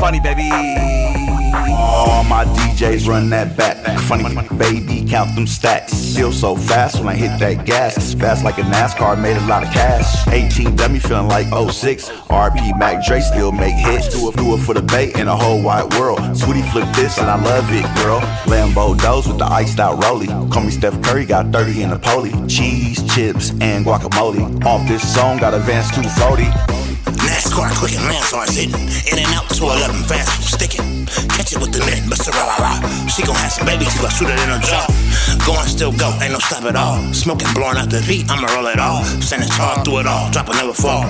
funny, baby. All my DJs run that back. Funny, baby, count them stacks. Feel so fast when I hit that gas. Fast like a NASCAR, made a lot of cash. 18 dummy feeling like 06. RP Mac Dre still make hits. Do it, do it for the bait in a whole wide world. Sweetie flip this and I love it, girl. Lambo does with the iced out rollie. Call me Steph Curry, got 30 in a poli. Cheese, chips, and guacamole. Off this song, got advanced 240. NASCAR quick and Lansar's hitting. In and out till I let them fast sticking. Catch it with the net, but rah rah. She gon' have some babies till I shoot it in her jaw. Going still go, ain't no stop at all. Smoking, blowing out the heat, I'ma roll it all. Sending tar through it all, drop it never fall.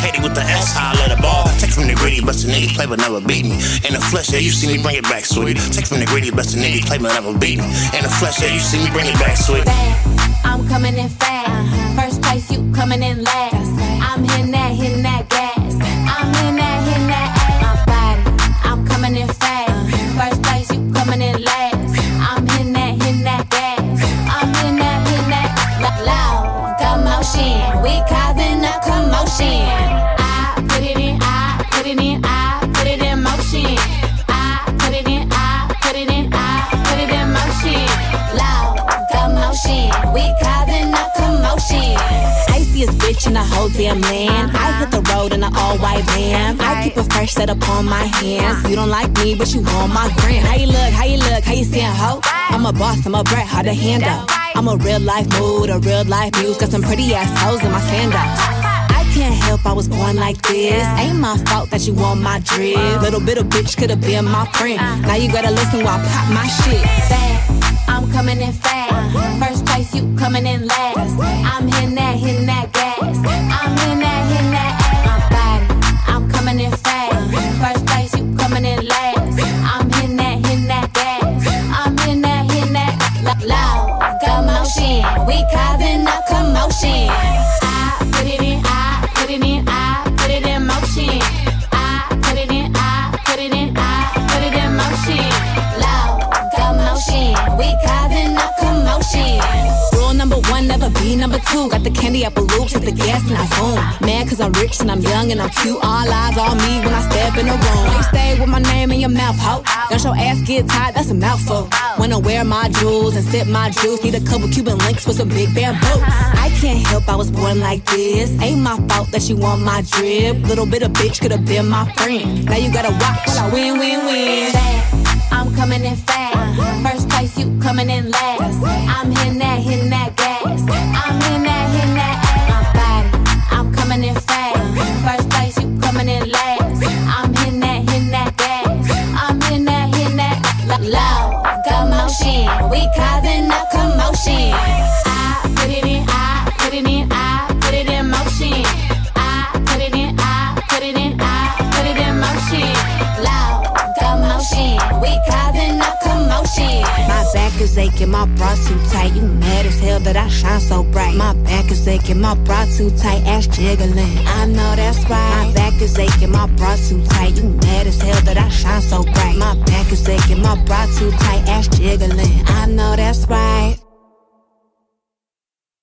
Katie with the S, I let it ball. Take from the gritty, but the niggas play but never beat me. In the flesh, yeah, you see me bring it back, sweet. Take from the gritty, but the niggas play but never beat me. In the flesh, yeah, you see me bring it back, sweet. I'm coming in fast. First place, you coming in last. We causing a commotion. Icy bitch in the whole damn land. I hit the road in an all white van. I keep a fresh set upon my hands. You don't like me, but you want my gram. How you look? How you look? How you seeing ho? I'm a boss, I'm a brat, how to handle. I'm a real life mood, a real life muse. Got some pretty ass hoes in my sandals. I can't help I was born like this. Ain't my fault that you want my drip. Little bit of bitch could have been my friend. Now you gotta listen while I pop my shit. fast. I'm coming in fast. First place, you coming in last. I'm hitting that, hitting that never be number two. Got the candy apple loops, hit the gas and I zoom. Mad cause I'm rich and I'm young and I'm cute. All eyes on me when I step in the room. You stay with my name in your mouth, ho. Don't your ass get tired, that's a mouthful. Wanna wear my jewels and sip my juice. Need a couple Cuban links with some big bamboo. I can't help I was born like this. Ain't my fault that you want my drip. Little bit of bitch could have been my friend. Now you gotta watch while I win, win, win. I'm coming in fast. First you coming in last. I'm hitting that, hitting that gas. I'm hitting that, hitting that back is aching, my bra too tight. You mad as hell that I shine so bright. My back is aching, my bra too tight, ass jiggling. I know that's right. My back is aching, my bra too tight. You mad as hell that I shine so bright. My back is aching, my bra too tight, ass jiggling. I know that's right.